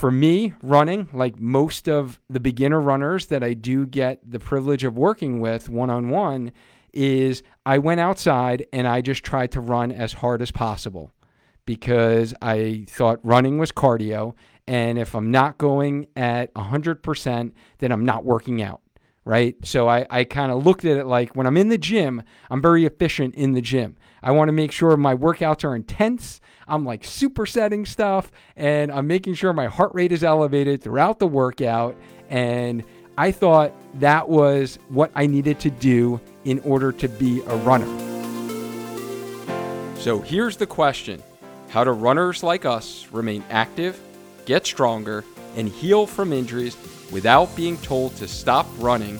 for me, running, like most of the beginner runners that I do get the privilege of working with one on one, is I went outside and I just tried to run as hard as possible because I thought running was cardio. And if I'm not going at 100%, then I'm not working out right? So I, I kind of looked at it like when I'm in the gym, I'm very efficient in the gym. I want to make sure my workouts are intense. I'm like supersetting stuff and I'm making sure my heart rate is elevated throughout the workout. And I thought that was what I needed to do in order to be a runner. So here's the question How do runners like us remain active, get stronger, and heal from injuries without being told to stop running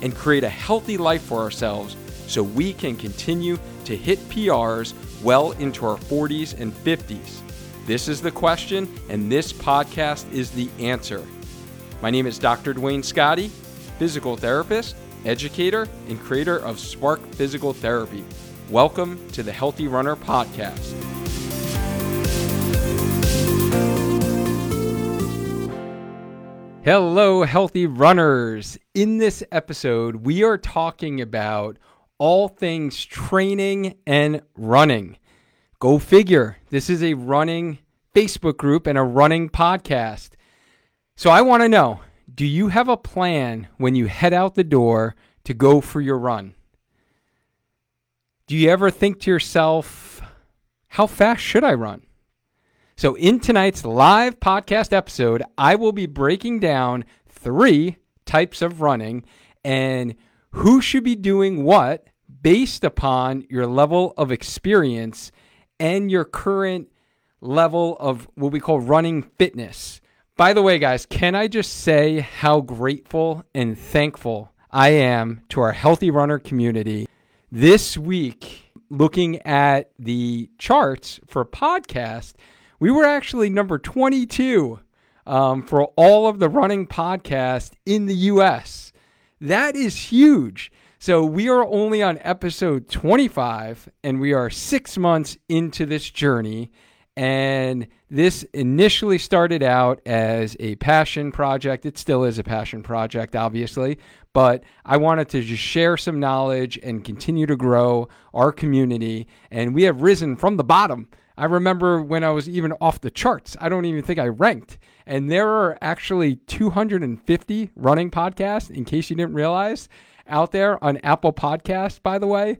and create a healthy life for ourselves so we can continue to hit PRs well into our 40s and 50s? This is the question, and this podcast is the answer. My name is Dr. Duane Scotti, physical therapist, educator, and creator of Spark Physical Therapy. Welcome to the Healthy Runner Podcast. Hello, healthy runners. In this episode, we are talking about all things training and running. Go figure. This is a running Facebook group and a running podcast. So I want to know do you have a plan when you head out the door to go for your run? Do you ever think to yourself, how fast should I run? So, in tonight's live podcast episode, I will be breaking down three types of running and who should be doing what based upon your level of experience and your current level of what we call running fitness. By the way, guys, can I just say how grateful and thankful I am to our healthy runner community this week? Looking at the charts for podcast, we were actually number 22 um, for all of the running podcasts in the US. That is huge. So we are only on episode 25 and we are six months into this journey. And this initially started out as a passion project. It still is a passion project, obviously, but I wanted to just share some knowledge and continue to grow our community. And we have risen from the bottom I remember when I was even off the charts, I don't even think I ranked. And there are actually 250 running podcasts, in case you didn't realize, out there on Apple Podcasts, by the way.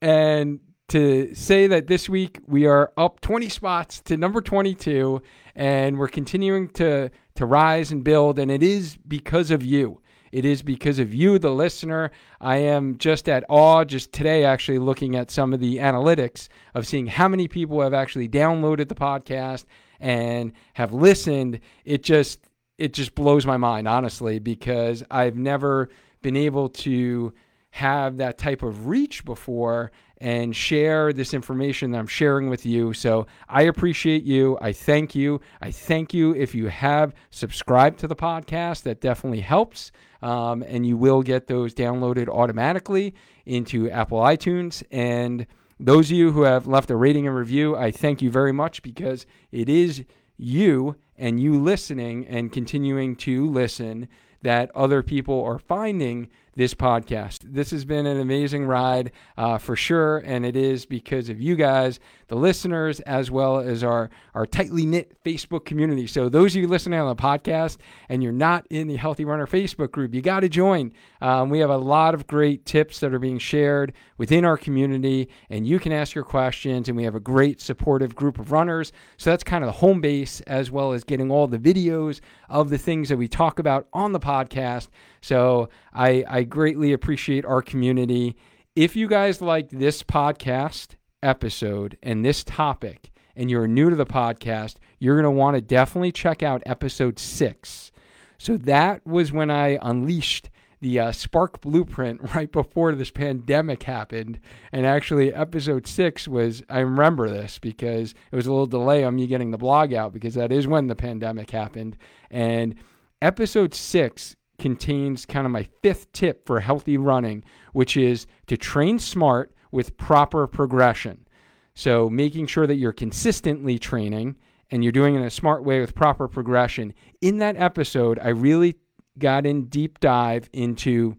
And to say that this week we are up 20 spots to number 22 and we're continuing to to rise and build and it is because of you it is because of you, the listener. I am just at awe just today, actually looking at some of the analytics of seeing how many people have actually downloaded the podcast and have listened. It just it just blows my mind, honestly, because I've never been able to have that type of reach before and share this information that I'm sharing with you. So I appreciate you. I thank you. I thank you if you have subscribed to the podcast. That definitely helps. Um, and you will get those downloaded automatically into Apple iTunes. And those of you who have left a rating and review, I thank you very much because it is you and you listening and continuing to listen that other people are finding this podcast. This has been an amazing ride uh, for sure, and it is because of you guys, the listeners, as well as our, our tightly knit Facebook community. So, those of you listening on the podcast and you're not in the Healthy Runner Facebook group, you got to join. Um, we have a lot of great tips that are being shared within our community, and you can ask your questions, and we have a great supportive group of runners. So, that's kind of the home base, as well as getting all the videos of the things that we talk about on the podcast. So I, I greatly appreciate our community. If you guys like this podcast episode and this topic, and you're new to the podcast, you're going to want to definitely check out episode six. So that was when I unleashed the uh, Spark Blueprint right before this pandemic happened. And actually, episode six was, I remember this because it was a little delay on me getting the blog out because that is when the pandemic happened. And episode six contains kind of my fifth tip for healthy running, which is to train smart with proper progression. So, making sure that you're consistently training and you're doing it in a smart way with proper progression. In that episode, I really got in deep dive into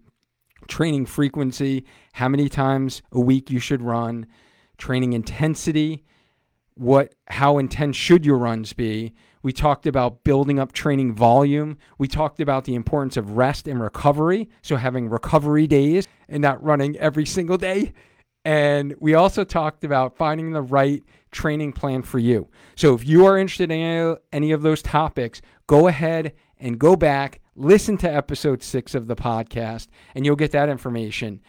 training frequency, how many times a week you should run, training intensity, what how intense should your runs be? We talked about building up training volume. We talked about the importance of rest and recovery, so having recovery days and not running every single day. And we also talked about finding the right training plan for you. So if you are interested in any of those topics, go ahead and go back, listen to episode six of the podcast, and you'll get that information.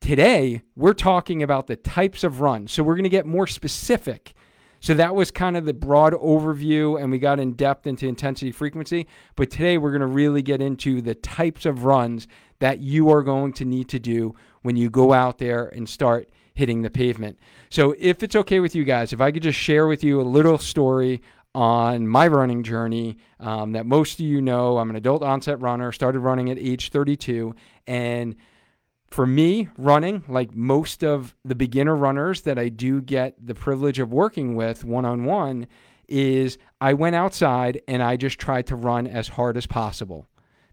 Today, we're talking about the types of runs. So we're going to get more specific. So that was kind of the broad overview, and we got in depth into intensity frequency. But today, we're going to really get into the types of runs that you are going to need to do when you go out there and start hitting the pavement. So, if it's okay with you guys, if I could just share with you a little story on my running journey um, that most of you know, I'm an adult onset runner, started running at age 32. And for me, running, like most of the beginner runners that I do get the privilege of working with one on one, is I went outside and I just tried to run as hard as possible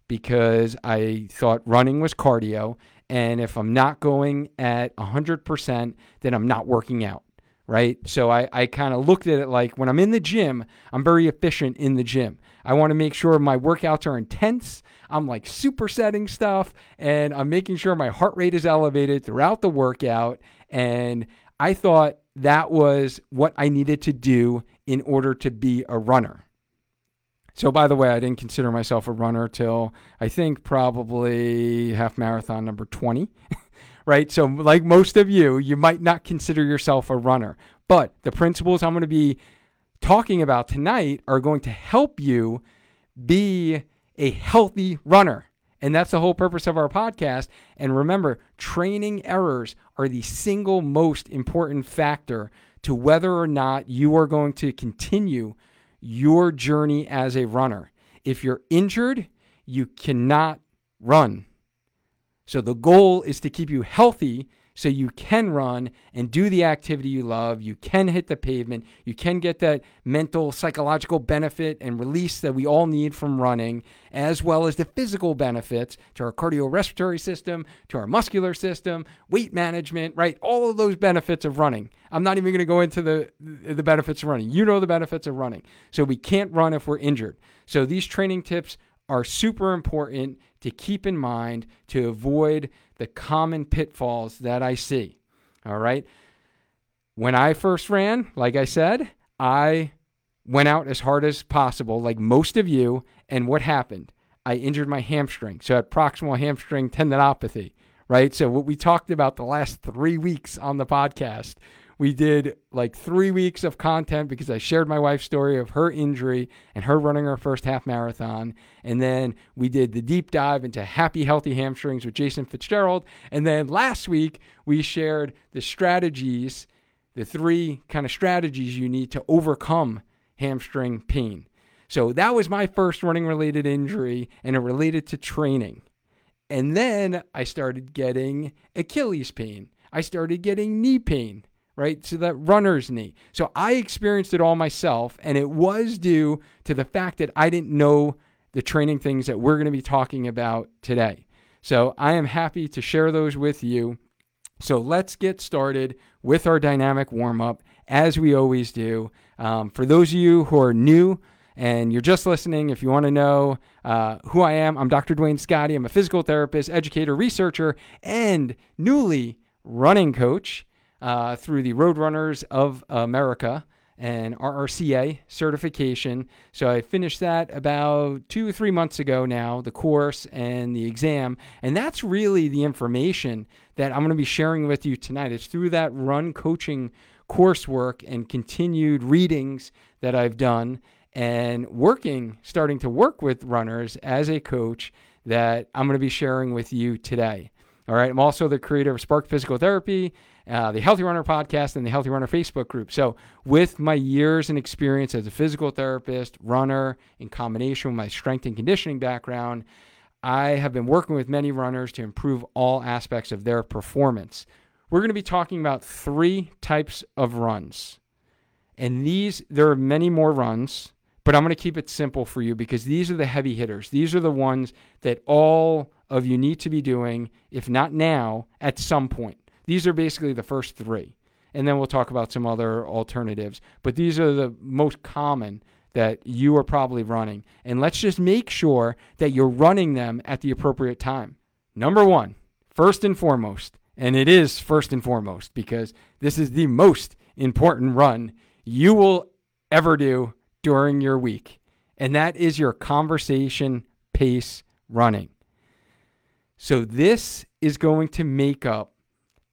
because I thought running was cardio. And if I'm not going at 100%, then I'm not working out. Right. So I, I kind of looked at it like when I'm in the gym, I'm very efficient in the gym. I want to make sure my workouts are intense. I'm like supersetting stuff and I'm making sure my heart rate is elevated throughout the workout. And I thought that was what I needed to do in order to be a runner. So, by the way, I didn't consider myself a runner till I think probably half marathon number 20, right? So, like most of you, you might not consider yourself a runner, but the principles I'm going to be talking about tonight are going to help you be a healthy runner. And that's the whole purpose of our podcast. And remember, training errors are the single most important factor to whether or not you are going to continue your journey as a runner. If you're injured, you cannot run. So the goal is to keep you healthy so you can run and do the activity you love. You can hit the pavement. You can get that mental, psychological benefit and release that we all need from running, as well as the physical benefits to our cardiorespiratory system, to our muscular system, weight management, right? All of those benefits of running. I'm not even going to go into the, the benefits of running. You know the benefits of running. So we can't run if we're injured. So these training tips are super important to keep in mind to avoid the common pitfalls that I see. All right. When I first ran, like I said, I went out as hard as possible, like most of you. And what happened? I injured my hamstring. So I had proximal hamstring tendinopathy, right? So what we talked about the last three weeks on the podcast we did like three weeks of content because I shared my wife's story of her injury and her running her first half marathon. And then we did the deep dive into happy, healthy hamstrings with Jason Fitzgerald. And then last week, we shared the strategies, the three kind of strategies you need to overcome hamstring pain. So that was my first running related injury, and it related to training. And then I started getting Achilles pain. I started getting knee pain right? So that runner's knee. So I experienced it all myself, and it was due to the fact that I didn't know the training things that we're going to be talking about today. So I am happy to share those with you. So let's get started with our dynamic warm up as we always do. Um, for those of you who are new, and you're just listening, if you want to know uh, who I am, I'm Dr. Duane Scotti. I'm a physical therapist, educator, researcher, and newly running coach uh, through the Roadrunners of America and RRCA certification. So I finished that about two or three months ago now, the course and the exam. And that's really the information that I'm going to be sharing with you tonight. It's through that run coaching coursework and continued readings that I've done and working, starting to work with runners as a coach that I'm going to be sharing with you today. All right. I'm also the creator of Spark Physical Therapy uh, the Healthy Runner podcast, and the Healthy Runner Facebook group. So, with my years and experience as a physical therapist, runner, in combination with my strength and conditioning background, I have been working with many runners to improve all aspects of their performance. We're going to be talking about three types of runs. And these, there are many more runs, but I'm going to keep it simple for you because these are the heavy hitters. These are the ones that all of you need to be doing, if not now, at some point. These are basically the first three. And then we'll talk about some other alternatives. But these are the most common that you are probably running. And let's just make sure that you're running them at the appropriate time. Number one, first and foremost, and it is first and foremost because this is the most important run you will ever do during your week. And that is your conversation pace running. So, this is going to make up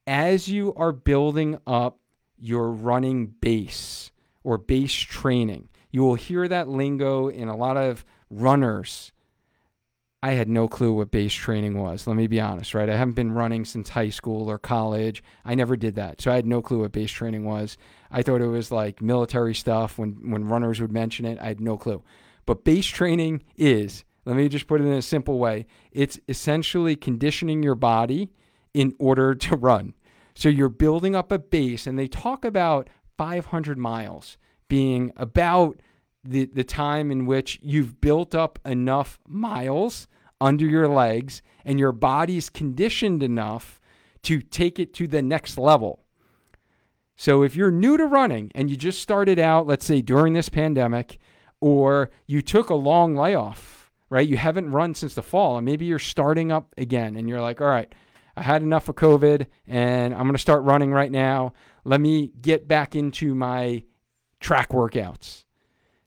as you are building up your running base or base training. You will hear that lingo in a lot of runners. I had no clue what base training was. Let me be honest, right? I haven't been running since high school or college. I never did that. So I had no clue what base training was. I thought it was like military stuff when when runners would mention it. I had no clue. But base training is, let me just put it in a simple way, it's essentially conditioning your body in order to run. So you're building up a base and they talk about 500 miles being about the, the time in which you've built up enough miles under your legs and your body's conditioned enough to take it to the next level. So if you're new to running and you just started out, let's say during this pandemic, or you took a long layoff, right? You haven't run since the fall, and maybe you're starting up again and you're like, all right, I had enough of COVID and I'm going to start running right now. Let me get back into my track workouts.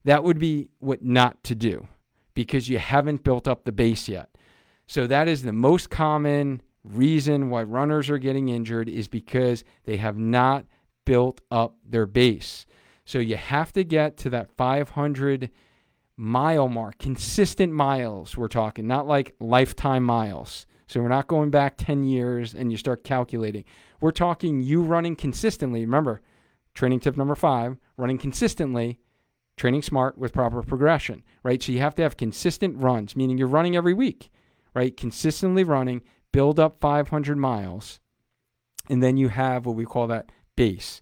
That would be what not to do because you haven't built up the base yet. So that is the most common reason why runners are getting injured is because they have not built up their base. So you have to get to that 500 mile mark, consistent miles we're talking, not like lifetime miles. So we're not going back 10 years and you start calculating. We're talking you running consistently. Remember, training tip number 5, running consistently training smart with proper progression, right? So you have to have consistent runs, meaning you're running every week, right? Consistently running, build up 500 miles, and then you have what we call that base.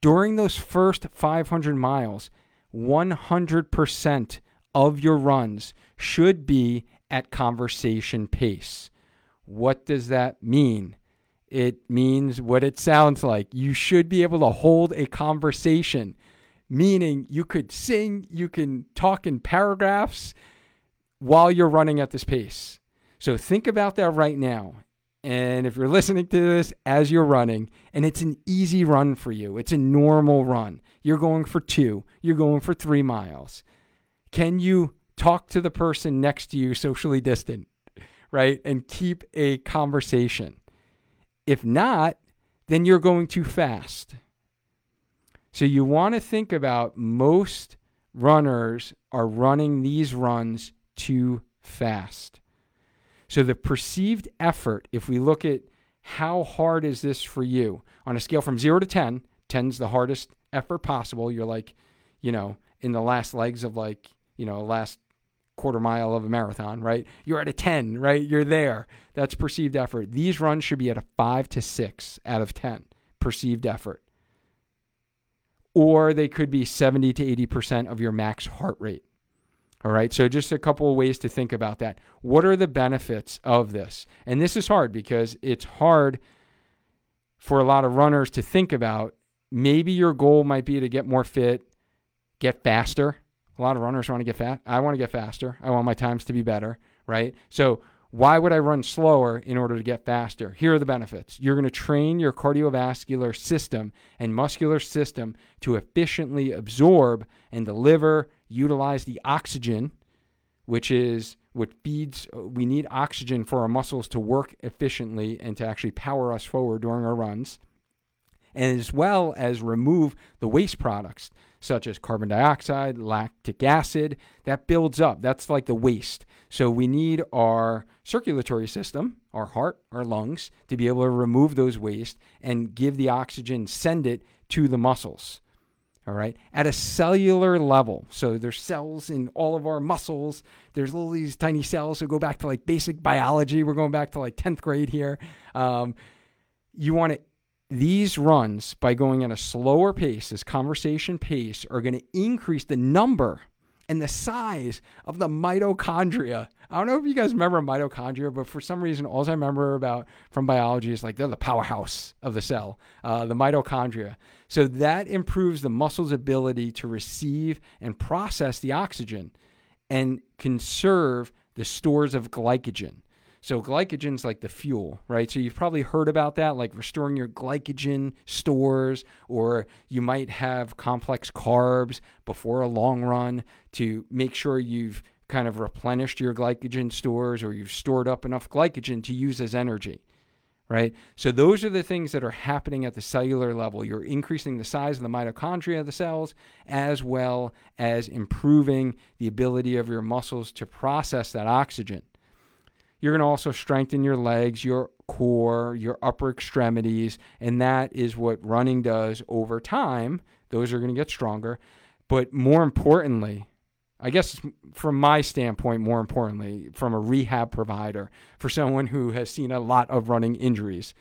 During those first 500 miles, 100% of your runs should be at conversation pace. What does that mean? It means what it sounds like. You should be able to hold a conversation meaning you could sing, you can talk in paragraphs while you're running at this pace. So think about that right now. And if you're listening to this as you're running, and it's an easy run for you, it's a normal run. You're going for two, you're going for three miles. Can you talk to the person next to you socially distant, right? And keep a conversation? If not, then you're going too fast. So you want to think about most runners are running these runs too fast. So the perceived effort, if we look at how hard is this for you on a scale from 0 to 10, 10's the hardest effort possible. You're like, you know, in the last legs of like, you know, last quarter mile of a marathon, right? You're at a 10, right? You're there. That's perceived effort. These runs should be at a 5 to 6 out of 10 perceived effort or they could be 70 to 80% of your max heart rate. All right, so just a couple of ways to think about that. What are the benefits of this? And this is hard because it's hard for a lot of runners to think about. Maybe your goal might be to get more fit, get faster. A lot of runners want to get fat. I want to get faster. I want my times to be better, right? So why would I run slower in order to get faster? Here are the benefits. You're going to train your cardiovascular system and muscular system to efficiently absorb and deliver, utilize the oxygen, which is what feeds. Uh, we need oxygen for our muscles to work efficiently and to actually power us forward during our runs, as well as remove the waste products such as carbon dioxide, lactic acid, that builds up. That's like the waste. So we need our circulatory system, our heart, our lungs, to be able to remove those waste and give the oxygen, send it to the muscles. All right, at a cellular level. So there's cells in all of our muscles. There's all these tiny cells. So go back to like basic biology. We're going back to like 10th grade here. Um, you want to these runs, by going at a slower pace, this conversation pace, are going to increase the number and the size of the mitochondria. I don't know if you guys remember mitochondria, but for some reason, all I remember about from biology is like they're the powerhouse of the cell, uh, the mitochondria. So that improves the muscle's ability to receive and process the oxygen and conserve the stores of glycogen. So glycogen's like the fuel, right? So you've probably heard about that, like restoring your glycogen stores, or you might have complex carbs before a long run to make sure you've kind of replenished your glycogen stores or you've stored up enough glycogen to use as energy, right? So those are the things that are happening at the cellular level. You're increasing the size of the mitochondria of the cells as well as improving the ability of your muscles to process that oxygen. You're going to also strengthen your legs, your core, your upper extremities, and that is what running does over time. Those are going to get stronger. But more importantly, I guess from my standpoint, more importantly, from a rehab provider, for someone who has seen a lot of running injuries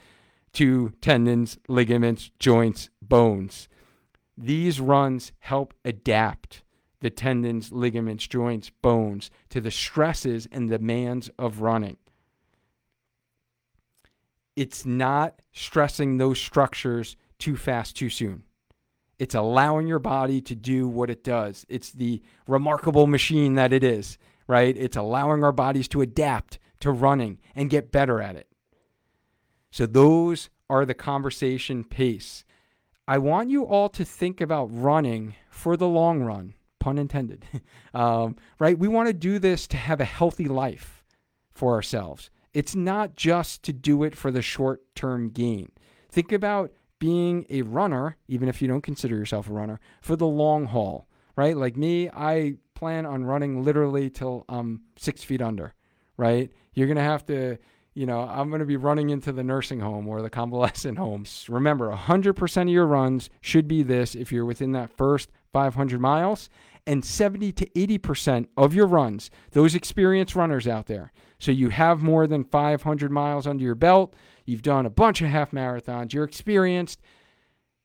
to tendons, ligaments, joints, bones, these runs help adapt the tendons, ligaments, joints, bones to the stresses and demands of running. It's not stressing those structures too fast, too soon. It's allowing your body to do what it does. It's the remarkable machine that it is, right? It's allowing our bodies to adapt to running and get better at it. So, those are the conversation pace. I want you all to think about running for the long run pun intended. um, right? We want to do this to have a healthy life for ourselves. It's not just to do it for the short term gain. Think about being a runner, even if you don't consider yourself a runner, for the long haul, right? Like me, I plan on running literally till I'm six feet under, right? You're going to have to, you know, I'm going to be running into the nursing home or the convalescent homes. Remember, 100% of your runs should be this if you're within that first 500 miles and 70 to 80% of your runs, those experienced runners out there. So you have more than 500 miles under your belt, you've done a bunch of half marathons, you're experienced.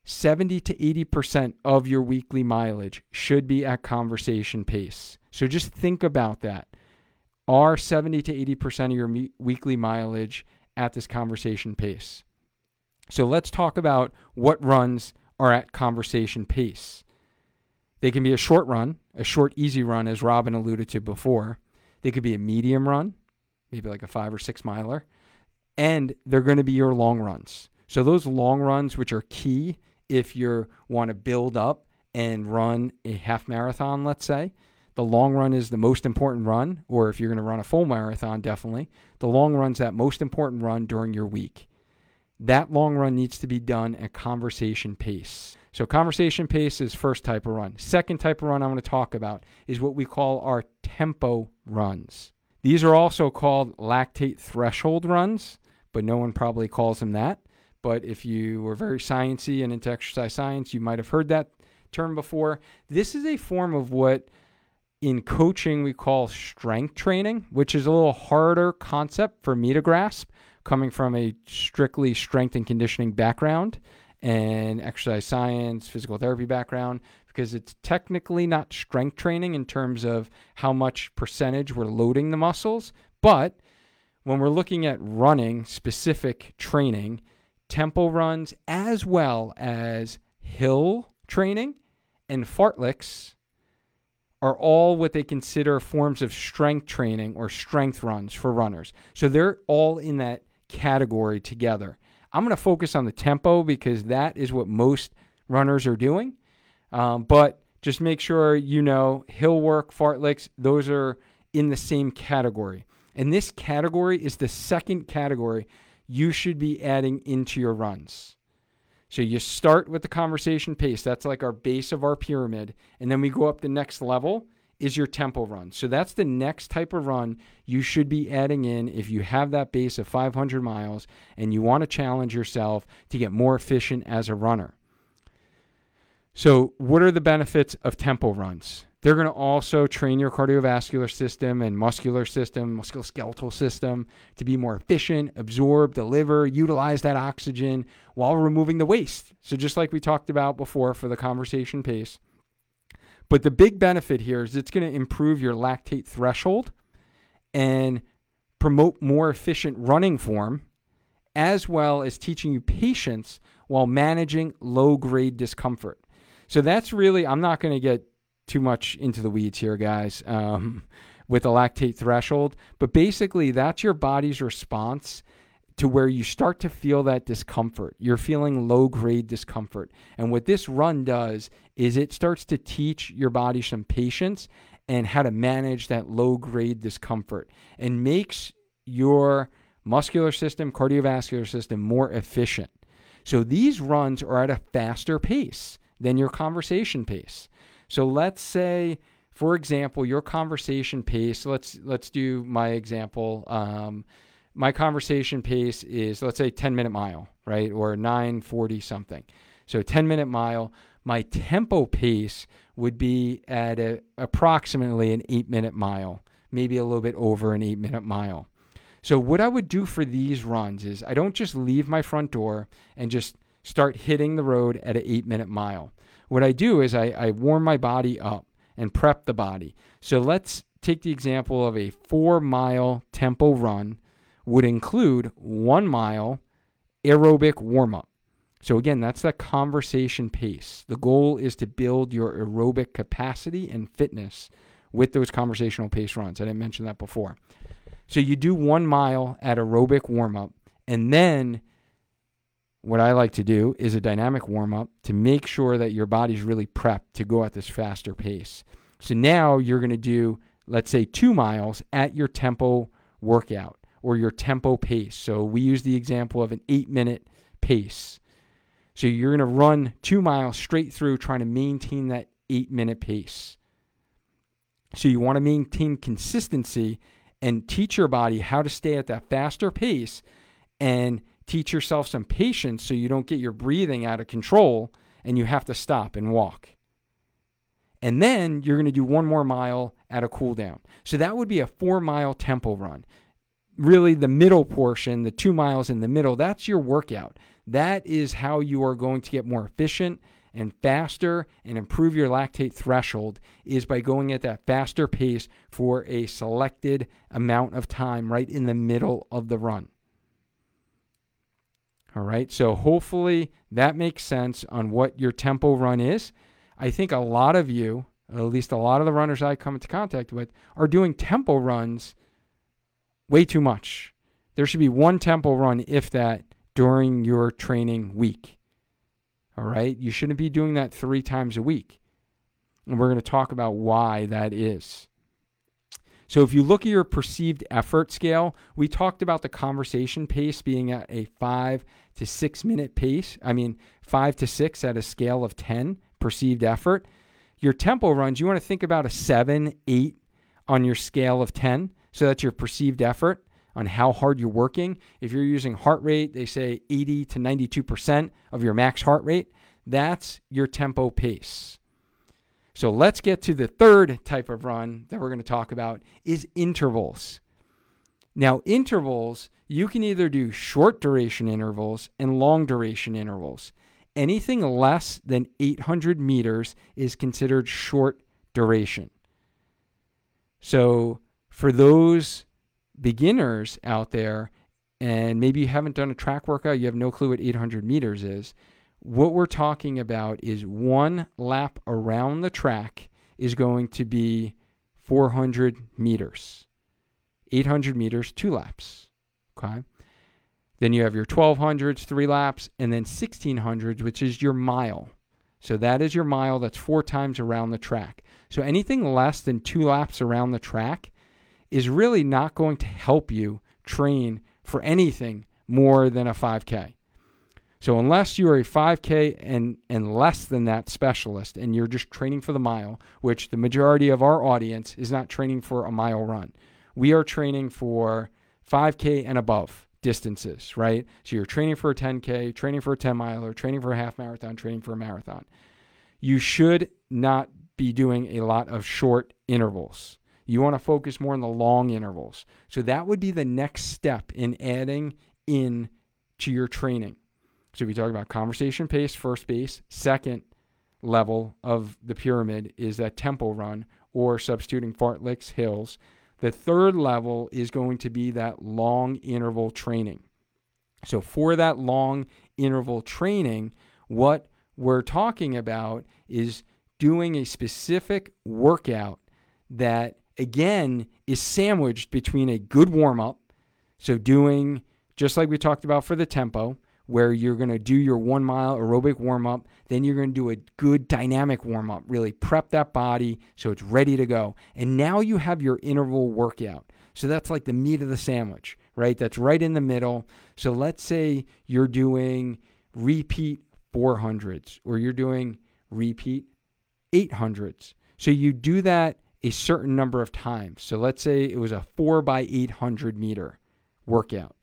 70 to 80% of your weekly mileage should be at conversation pace. So just think about that. Are 70 to 80% of your me- weekly mileage at this conversation pace? So let's talk about what runs are at conversation pace. They can be a short run, a short, easy run, as Robin alluded to before. They could be a medium run, maybe like a five or six miler. And they're going to be your long runs. So those long runs, which are key if you want to build up and run a half marathon, let's say, the long run is the most important run, or if you're going to run a full marathon, definitely. The long run's that most important run during your week. That long run needs to be done at conversation pace. So, conversation pace is first type of run. Second type of run I want to talk about is what we call our tempo runs. These are also called lactate threshold runs, but no one probably calls them that. But if you were very sciencey and into exercise science, you might have heard that term before. This is a form of what in coaching we call strength training, which is a little harder concept for me to grasp coming from a strictly strength and conditioning background and exercise science, physical therapy background, because it's technically not strength training in terms of how much percentage we're loading the muscles. But when we're looking at running specific training, tempo runs as well as hill training and fartleks are all what they consider forms of strength training or strength runs for runners. So they're all in that category together. I'm going to focus on the tempo because that is what most runners are doing. Um, but just make sure you know hill work, fartleks, those are in the same category. And this category is the second category you should be adding into your runs. So you start with the conversation pace. That's like our base of our pyramid. And then we go up the next level is your tempo run. So that's the next type of run you should be adding in if you have that base of 500 miles and you want to challenge yourself to get more efficient as a runner. So, what are the benefits of tempo runs? They're going to also train your cardiovascular system and muscular system, musculoskeletal system to be more efficient, absorb, deliver, utilize that oxygen while removing the waste. So, just like we talked about before for the conversation pace. But the big benefit here is it's going to improve your lactate threshold and promote more efficient running form, as well as teaching you patience while managing low grade discomfort. So, that's really, I'm not going to get too much into the weeds here, guys, um, with the lactate threshold. But basically, that's your body's response to where you start to feel that discomfort. You're feeling low grade discomfort. And what this run does is it starts to teach your body some patience and how to manage that low grade discomfort and makes your muscular system, cardiovascular system more efficient. So these runs are at a faster pace than your conversation pace. So let's say, for example, your conversation pace. Let's let's do my example. Um, my conversation pace is let's say 10 minute mile, right, or 940 something. So 10 minute mile. My tempo pace would be at a, approximately an eight minute mile, maybe a little bit over an eight minute mile. So what I would do for these runs is I don't just leave my front door and just start hitting the road at an eight minute mile. What I do is I, I warm my body up and prep the body. So let's take the example of a four mile tempo run would include one mile aerobic warm up. So again, that's that conversation pace. The goal is to build your aerobic capacity and fitness with those conversational pace runs. I didn't mention that before. So you do one mile at aerobic warm up, and then what I like to do is a dynamic warm up to make sure that your body's really prepped to go at this faster pace. So now you're going to do, let's say, two miles at your tempo workout or your tempo pace. So we use the example of an eight minute pace. So you're going to run two miles straight through trying to maintain that eight minute pace. So you want to maintain consistency and teach your body how to stay at that faster pace and teach yourself some patience so you don't get your breathing out of control and you have to stop and walk. And then you're going to do one more mile at a cool down. So that would be a four mile tempo run. Really, the middle portion, the two miles in the middle, that's your workout. That is how you are going to get more efficient and faster and improve your lactate threshold is by going at that faster pace for a selected amount of time right in the middle of the run. All right. So hopefully that makes sense on what your tempo run is. I think a lot of you, at least a lot of the runners I come into contact with, are doing tempo runs way too much. There should be one tempo run, if that, during your training week. All right. You shouldn't be doing that three times a week. And we're going to talk about why that is. So if you look at your perceived effort scale, we talked about the conversation pace being at a five to six minute pace. I mean, five to six at a scale of 10 perceived effort. Your tempo runs, you want to think about a seven, eight on your scale of 10. So that's your perceived effort on how hard you're working. If you're using heart rate, they say 80 to 92% of your max heart rate. That's your tempo pace. So let's get to the third type of run that we're going to talk about is intervals. Now, intervals, you can either do short duration intervals and long duration intervals. Anything less than 800 meters is considered short duration. So, for those beginners out there, and maybe you haven't done a track workout, you have no clue what 800 meters is, what we're talking about is one lap around the track is going to be 400 meters. 800 meters, two laps. Okay. Then you have your 1200s, three laps, and then 1600s, which is your mile. So that is your mile. That's four times around the track. So anything less than two laps around the track is really not going to help you train for anything more than a 5K. So unless you are a 5K and and less than that specialist, and you're just training for the mile, which the majority of our audience is not training for a mile run, we are training for 5K and above distances, right? So you're training for a 10K, training for a 10 miler, training for a half marathon, training for a marathon. You should not be doing a lot of short intervals. You want to focus more on the long intervals. So that would be the next step in adding in to your training. So we talk about conversation pace, first base. Second level of the pyramid is that tempo run or substituting fartleks, hills. The third level is going to be that long interval training. So for that long interval training, what we're talking about is doing a specific workout that again is sandwiched between a good warm up. So, doing just like we talked about for the tempo, where you're going to do your one mile aerobic warm up, then you're going to do a good dynamic warm up, really prep that body so it's ready to go. And now you have your interval workout. So, that's like the meat of the sandwich, right? That's right in the middle. So, let's say you're doing repeat 400s or you're doing repeat 800s. So, you do that a certain number of times. So let's say it was a four by 800 meter workout.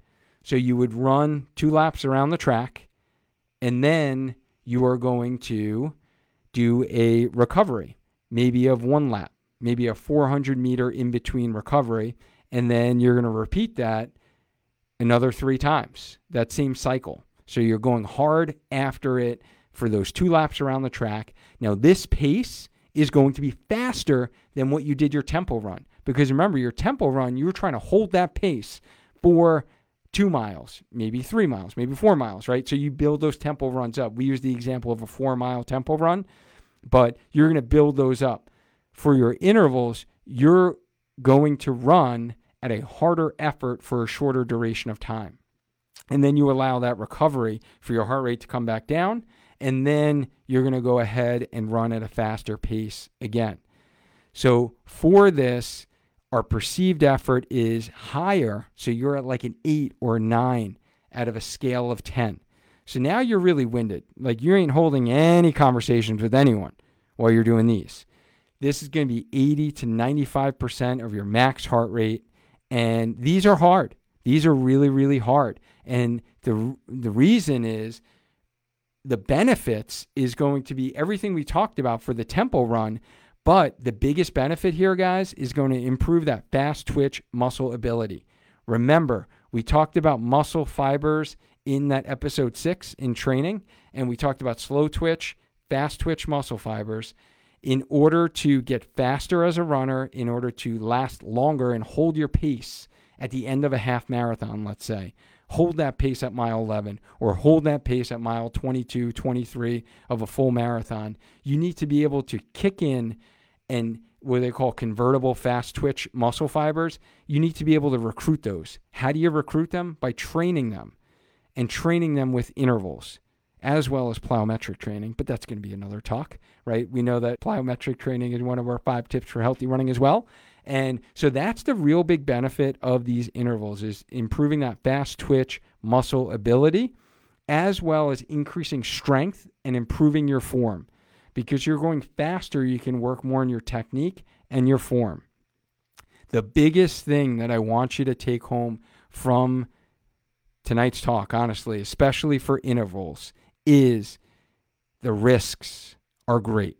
So you would run two laps around the track, and then you are going to do a recovery, maybe of one lap, maybe a 400 meter in between recovery, and then you're going to repeat that another three times, that same cycle. So you're going hard after it for those two laps around the track. Now, this pace is going to be faster than what you did your tempo run. Because remember, your tempo run, you were trying to hold that pace for two miles, maybe three miles, maybe four miles, right? So you build those tempo runs up. We use the example of a four mile tempo run, but you're going to build those up. For your intervals, you're going to run at a harder effort for a shorter duration of time. And then you allow that recovery for your heart rate to come back down and then you're going to go ahead and run at a faster pace again. So for this, our perceived effort is higher. So you're at like an eight or nine out of a scale of 10. So now you're really winded. Like you ain't holding any conversations with anyone while you're doing these. This is going to be 80 to 95% of your max heart rate. And these are hard. These are really, really hard. And the, the reason is the benefits is going to be everything we talked about for the tempo run. But the biggest benefit here, guys, is going to improve that fast twitch muscle ability. Remember, we talked about muscle fibers in that episode six in training, and we talked about slow twitch, fast twitch muscle fibers. In order to get faster as a runner, in order to last longer and hold your pace at the end of a half marathon, let's say, hold that pace at mile 11 or hold that pace at mile 22, 23 of a full marathon. You need to be able to kick in and what they call convertible fast twitch muscle fibers. You need to be able to recruit those. How do you recruit them? By training them and training them with intervals as well as plyometric training, but that's going to be another talk, right? We know that plyometric training is one of our five tips for healthy running as well. And so that's the real big benefit of these intervals is improving that fast twitch muscle ability as well as increasing strength and improving your form. Because you're going faster, you can work more on your technique and your form. The biggest thing that I want you to take home from tonight's talk, honestly, especially for intervals, is the risks are great.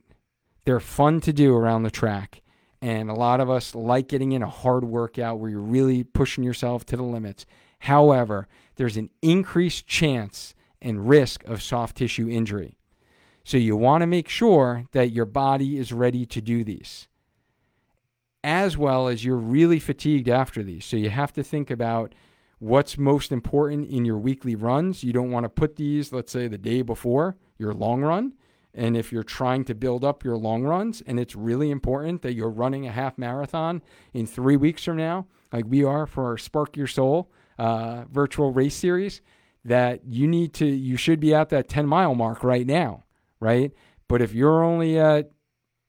They're fun to do around the track and a lot of us like getting in a hard workout where you're really pushing yourself to the limits. However, there's an increased chance and risk of soft tissue injury. So you want to make sure that your body is ready to do these, as well as you're really fatigued after these. So you have to think about what's most important in your weekly runs. You don't want to put these, let's say, the day before your long run. And if you're trying to build up your long runs, and it's really important that you're running a half marathon in three weeks from now, like we are for our Spark Your Soul uh, virtual race series, that you need to, you should be at that 10 mile mark right now, right? But if you're only at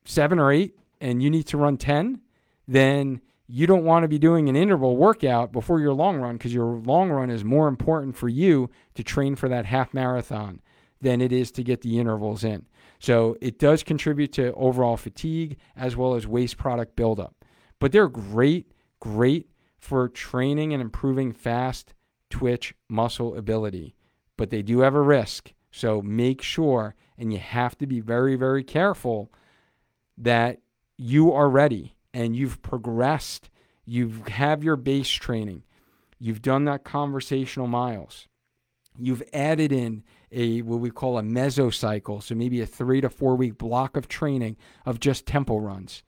seven or eight and you need to run 10, then you don't want to be doing an interval workout before your long run because your long run is more important for you to train for that half marathon than it is to get the intervals in. So it does contribute to overall fatigue as well as waste product buildup. But they're great, great for training and improving fast twitch muscle ability. But they do have a risk. So make sure, and you have to be very, very careful that you are ready and you've progressed, you have your base training, you've done that conversational miles, you've added in a what we call a mesocycle, so maybe a three to four week block of training of just tempo runs.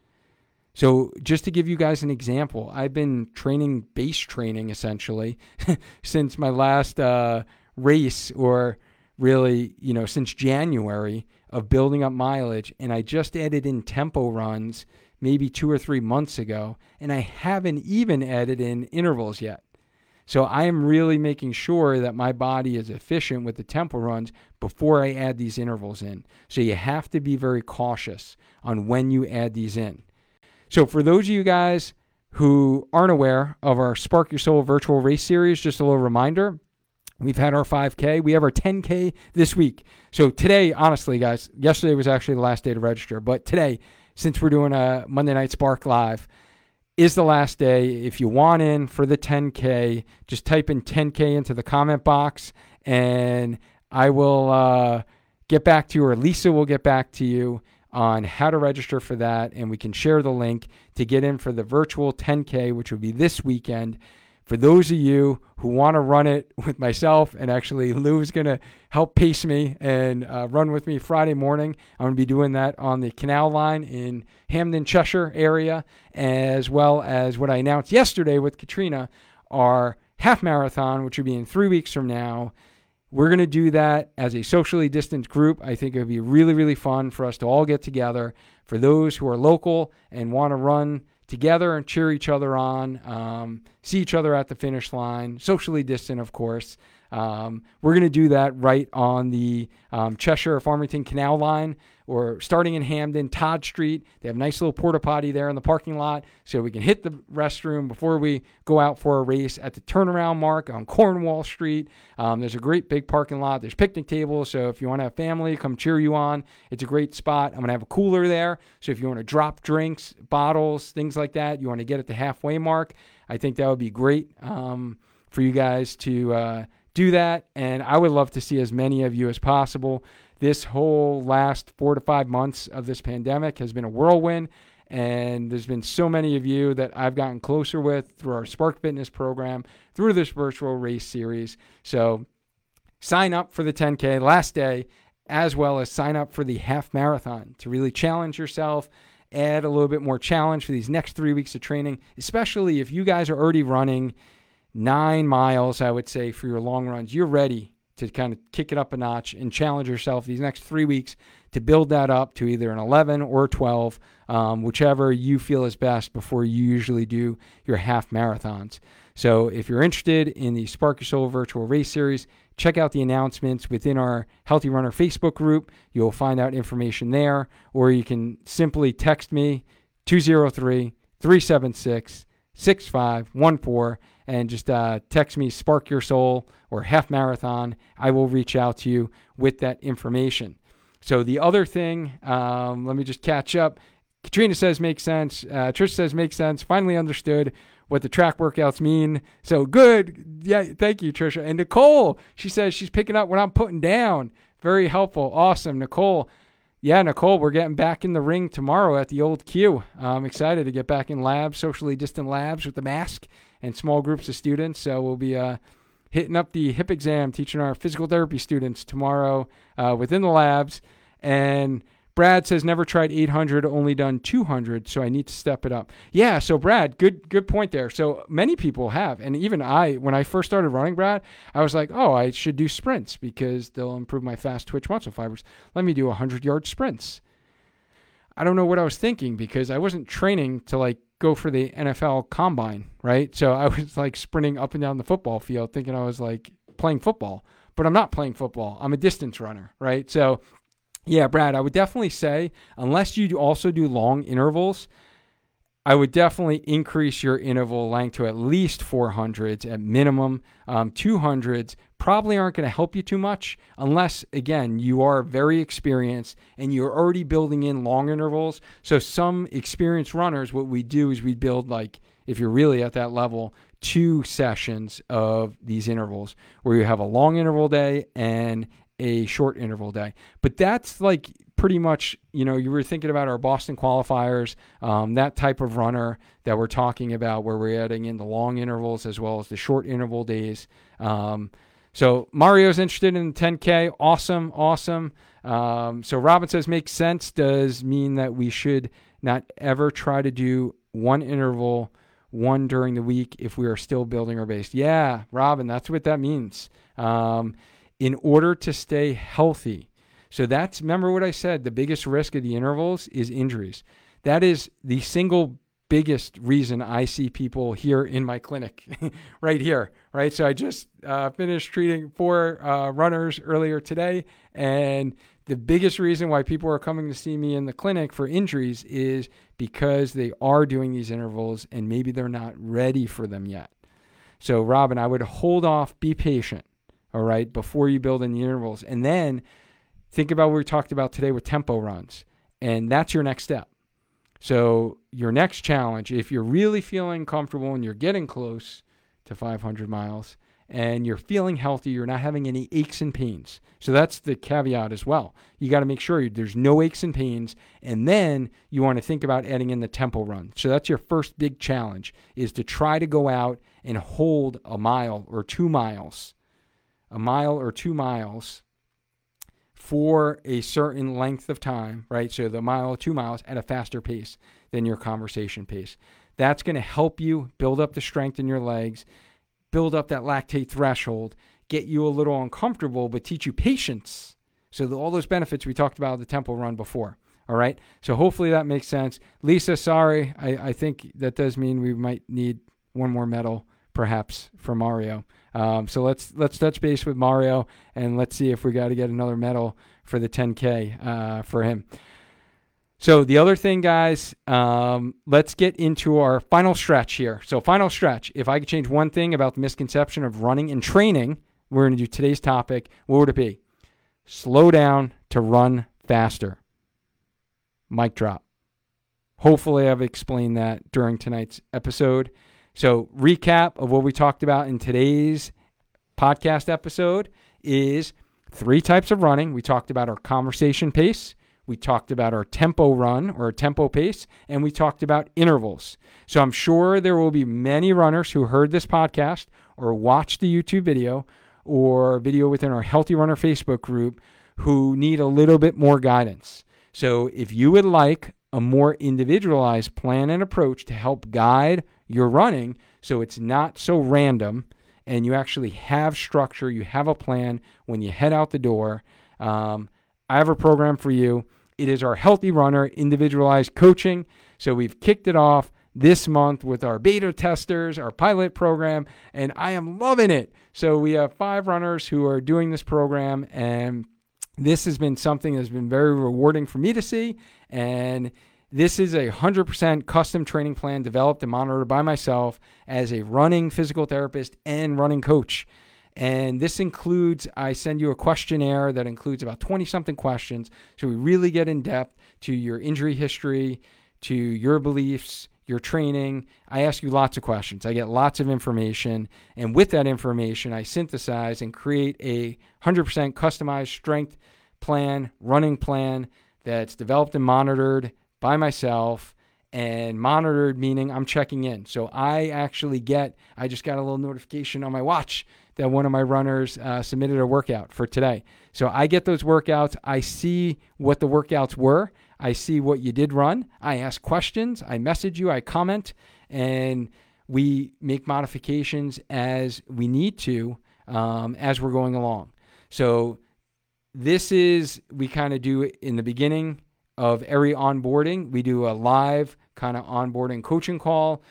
So, just to give you guys an example, I've been training base training essentially since my last uh, race, or really, you know, since January of building up mileage. And I just added in tempo runs maybe two or three months ago, and I haven't even added in intervals yet. So I am really making sure that my body is efficient with the tempo runs before I add these intervals in. So you have to be very cautious on when you add these in. So for those of you guys who aren't aware of our Spark Your Soul virtual race series, just a little reminder. We've had our 5K. We have our 10K this week. So today, honestly, guys, yesterday was actually the last day to register. But today, since we're doing a Monday Night Spark Live, is the last day. If you want in for the 10K, just type in 10K into the comment box and I will uh, get back to you, or Lisa will get back to you on how to register for that. And we can share the link to get in for the virtual 10K, which will be this weekend for those of you who want to run it with myself, and actually Lou is going to help pace me and uh, run with me Friday morning. I'm going to be doing that on the canal line in Hamden, Cheshire area, as well as what I announced yesterday with Katrina, our half marathon, which will be in three weeks from now. We're going to do that as a socially distanced group. I think it would be really, really fun for us to all get together. For those who are local and want to run together and cheer each other on, um, see each other at the finish line, socially distant, of course. Um, we're going to do that right on the um, Cheshire Farmington Canal line or starting in Hamden, Todd Street. They have a nice little porta potty there in the parking lot so we can hit the restroom before we go out for a race at the turnaround mark on Cornwall Street. Um, there's a great big parking lot. There's picnic tables. So if you want to have family come cheer you on, it's a great spot. I'm going to have a cooler there. So if you want to drop drinks, bottles, things like that, you want to get at the halfway mark, I think that would be great um, for you guys to. Uh, do that. And I would love to see as many of you as possible. This whole last four to five months of this pandemic has been a whirlwind. And there's been so many of you that I've gotten closer with through our Spark Fitness program, through this virtual race series. So sign up for the 10K last day, as well as sign up for the half marathon to really challenge yourself, add a little bit more challenge for these next three weeks of training, especially if you guys are already running nine miles, I would say, for your long runs, you're ready to kind of kick it up a notch and challenge yourself these next three weeks to build that up to either an 11 or 12, um, whichever you feel is best before you usually do your half marathons. So if you're interested in the Spark Your Soul Virtual Race Series, check out the announcements within our Healthy Runner Facebook group. You'll find out information there, or you can simply text me 203 376 6514 and just uh, text me Spark Your Soul or Half Marathon. I will reach out to you with that information. So the other thing, um, let me just catch up. Katrina says makes sense. Uh, Trish says makes sense. Finally understood what the track workouts mean. So good. Yeah, thank you, Trisha. And Nicole, she says she's picking up what I'm putting down. Very helpful. Awesome. Nicole, yeah, Nicole, we're getting back in the ring tomorrow at the old Q. I'm excited to get back in labs, socially distant labs with the mask and small groups of students. So we'll be uh, hitting up the hip exam, teaching our physical therapy students tomorrow uh, within the labs. And Brad says never tried 800, only done 200, so I need to step it up. Yeah, so Brad, good good point there. So many people have, and even I, when I first started running, Brad, I was like, oh, I should do sprints because they'll improve my fast twitch muscle fibers. Let me do 100 yard sprints. I don't know what I was thinking because I wasn't training to like go for the NFL combine, right? So I was like sprinting up and down the football field thinking I was like playing football, but I'm not playing football. I'm a distance runner, right? So yeah, Brad, I would definitely say, unless you also do long intervals, I would definitely increase your interval length to at least 400s at minimum. Um, 200s probably aren't going to help you too much unless, again, you are very experienced and you're already building in long intervals. So, some experienced runners, what we do is we build, like, if you're really at that level, two sessions of these intervals where you have a long interval day and a short interval day. But that's like pretty much, you know, you were thinking about our Boston qualifiers, um, that type of runner that we're talking about, where we're adding in the long intervals as well as the short interval days. Um, so Mario's interested in 10K. Awesome, awesome. Um, so Robin says makes sense. Does mean that we should not ever try to do one interval, one during the week if we are still building our base. Yeah, Robin, that's what that means. Um, in order to stay healthy. So that's remember what I said. The biggest risk of the intervals is injuries. That is the single biggest reason I see people here in my clinic, right here, right? So I just uh, finished treating four uh, runners earlier today, and the biggest reason why people are coming to see me in the clinic for injuries is because they are doing these intervals and maybe they're not ready for them yet. So, Robin, I would hold off, be patient, all right, before you build in the intervals. And then think about what we talked about today with tempo runs. And that's your next step. So, your next challenge, if you're really feeling comfortable and you're getting close to 500 miles and you're feeling healthy, you're not having any aches and pains. So, that's the caveat as well. You got to make sure there's no aches and pains. And then you want to think about adding in the tempo run. So, that's your first big challenge is to try to go out and hold a mile or two miles, a mile or two miles for a certain length of time, right? So the mile, two miles at a faster pace than your conversation pace. That's going to help you build up the strength in your legs, build up that lactate threshold, get you a little uncomfortable, but teach you patience. So the, all those benefits we talked about the tempo run before. All right. So hopefully that makes sense. Lisa, sorry. I, I think that does mean we might need one more medal, perhaps, for Mario. Um, so let's let's touch base with Mario and let's see if we got to get another medal for the 10K uh, for him. So the other thing, guys, um, let's get into our final stretch here. So final stretch. If I could change one thing about the misconception of running and training, we're going to do today's topic. What would it be? Slow down to run faster. Mic drop. Hopefully, I've explained that during tonight's episode. So, recap of what we talked about in today's podcast episode is three types of running. We talked about our conversation pace, we talked about our tempo run or tempo pace, and we talked about intervals. So, I'm sure there will be many runners who heard this podcast or watched the YouTube video or video within our Healthy Runner Facebook group who need a little bit more guidance. So, if you would like a more individualized plan and approach to help guide you're running so it's not so random and you actually have structure, you have a plan when you head out the door. Um, I have a program for you. It is our Healthy Runner individualized coaching. So we've kicked it off this month with our beta testers, our pilot program, and I am loving it. So we have five runners who are doing this program, and this has been something that's been very rewarding for me to see. And this is a 100% custom training plan developed and monitored by myself as a running physical therapist and running coach. And this includes, I send you a questionnaire that includes about 20 something questions. So we really get in depth to your injury history, to your beliefs, your training. I ask you lots of questions. I get lots of information. And with that information, I synthesize and create a 100% customized strength plan, running plan that's developed and monitored by myself and monitored, meaning I'm checking in. So I actually get, I just got a little notification on my watch that one of my runners uh, submitted a workout for today. So I get those workouts. I see what the workouts were. I see what you did run. I ask questions. I message you. I comment. And we make modifications as we need to um, as we're going along. So this is, we kind of do it in the beginning of every onboarding. We do a live kind of onboarding coaching call,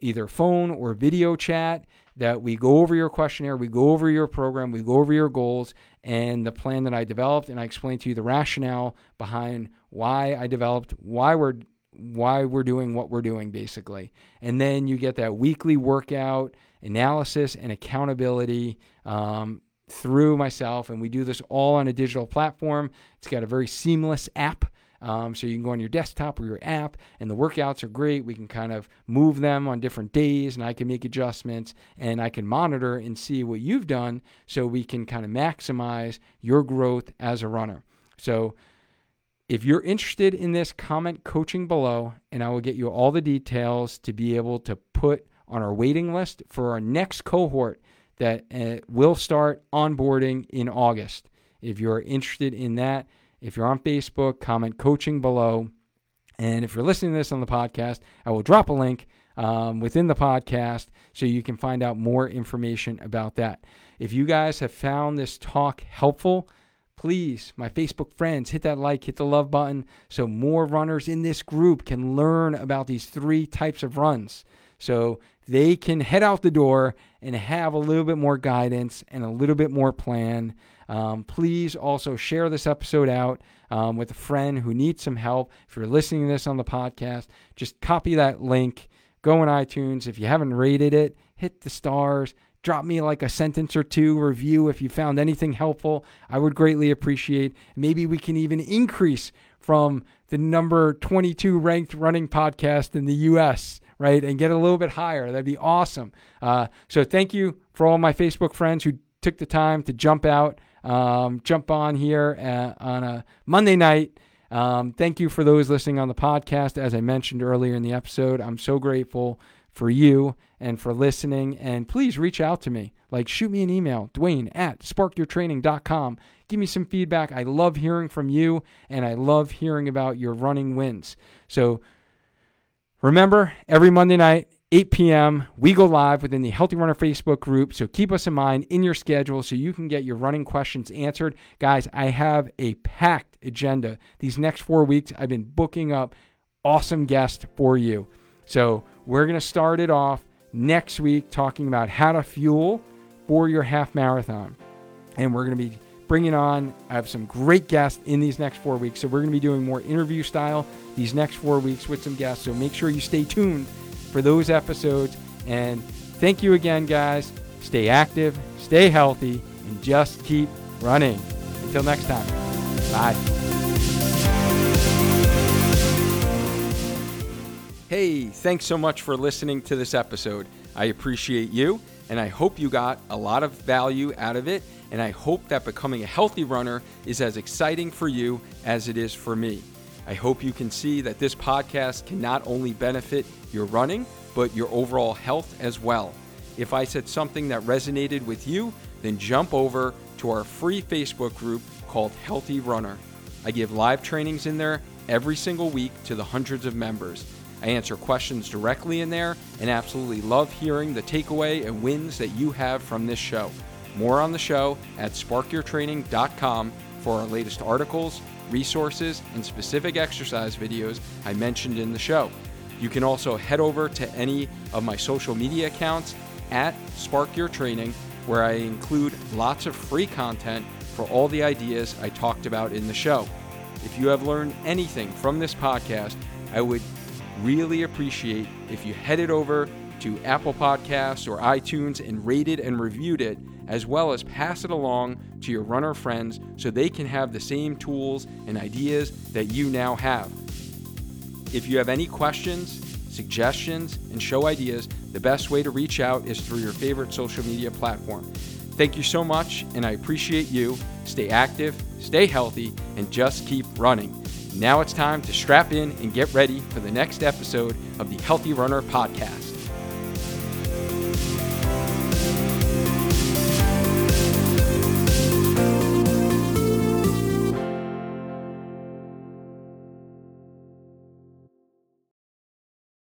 either phone or video chat, that we go over your questionnaire, we go over your program, we go over your goals and the plan that I developed, and I explain to you the rationale behind why I developed, why we're why we're doing what we're doing basically. And then you get that weekly workout analysis and accountability um, through myself. And we do this all on a digital platform. It's got a very seamless app um, so you can go on your desktop or your app, and the workouts are great. We can kind of move them on different days, and I can make adjustments, and I can monitor and see what you've done, so we can kind of maximize your growth as a runner. So if you're interested in this, comment coaching below, and I will get you all the details to be able to put on our waiting list for our next cohort that uh, will start onboarding in August. If you're interested in that, if you're on Facebook, comment coaching below. And if you're listening to this on the podcast, I will drop a link um, within the podcast so you can find out more information about that. If you guys have found this talk helpful, please, my Facebook friends, hit that like, hit the love button so more runners in this group can learn about these three types of runs. So they can head out the door and have a little bit more guidance and a little bit more plan. Um, please also share this episode out um, with a friend who needs some help. If you're listening to this on the podcast, just copy that link, go on iTunes. If you haven't rated it, hit the stars drop me like a sentence or two review if you found anything helpful. I would greatly appreciate. Maybe we can even increase from the number 22 ranked running podcast in the US, right? And get a little bit higher. That'd be awesome. Uh, so thank you for all my Facebook friends who took the time to jump out, um, jump on here uh, on a Monday night. Um, thank you for those listening on the podcast. As I mentioned earlier in the episode, I'm so grateful for you and for listening. And please reach out to me. Like, shoot me an email, Duane at sparkyourtraining.com. Give me some feedback. I love hearing from you, and I love hearing about your running wins. So remember, every Monday night, 8 p.m., we go live within the Healthy Runner Facebook group. So keep us in mind in your schedule so you can get your running questions answered. Guys, I have a packed agenda. These next four weeks, I've been booking up awesome guests for you. So we're going to start it off next week talking about how to fuel for your half marathon. And we're going to be bringing on, I have some great guests in these next four weeks. So we're going to be doing more interview style these next four weeks with some guests. So make sure you stay tuned for those episodes. And thank you again, guys. Stay active, stay healthy, and just keep running. Until next time, bye. Hey, thanks so much for listening to this episode. I appreciate you, and I hope you got a lot of value out of it. And I hope that becoming a healthy runner is as exciting for you as it is for me. I hope you can see that this podcast can not only benefit your running, but your overall health as well. If I said something that resonated with you, then jump over to our free Facebook group called Healthy Runner. I give live trainings in there every single week to the hundreds of members. I answer questions directly in there and absolutely love hearing the takeaway and wins that you have from this show. More on the show at sparkyourtraining.com for our latest articles, resources, and specific exercise videos I mentioned in the show. You can also head over to any of my social media accounts at Spark Your Training, where I include lots of free content for all the ideas I talked about in the show. If you have learned anything from this podcast, I would really appreciate if you headed over to Apple Podcasts or iTunes and rated and reviewed it, as well as pass it along to your runner friends so they can have the same tools and ideas that you now have. If you have any questions, suggestions, and show ideas, the best way to reach out is through your favorite social media platform. Thank you so much, and I appreciate you. Stay active, stay healthy, and just keep running. Now it's time to strap in and get ready for the next episode of the Healthy Runner Podcast.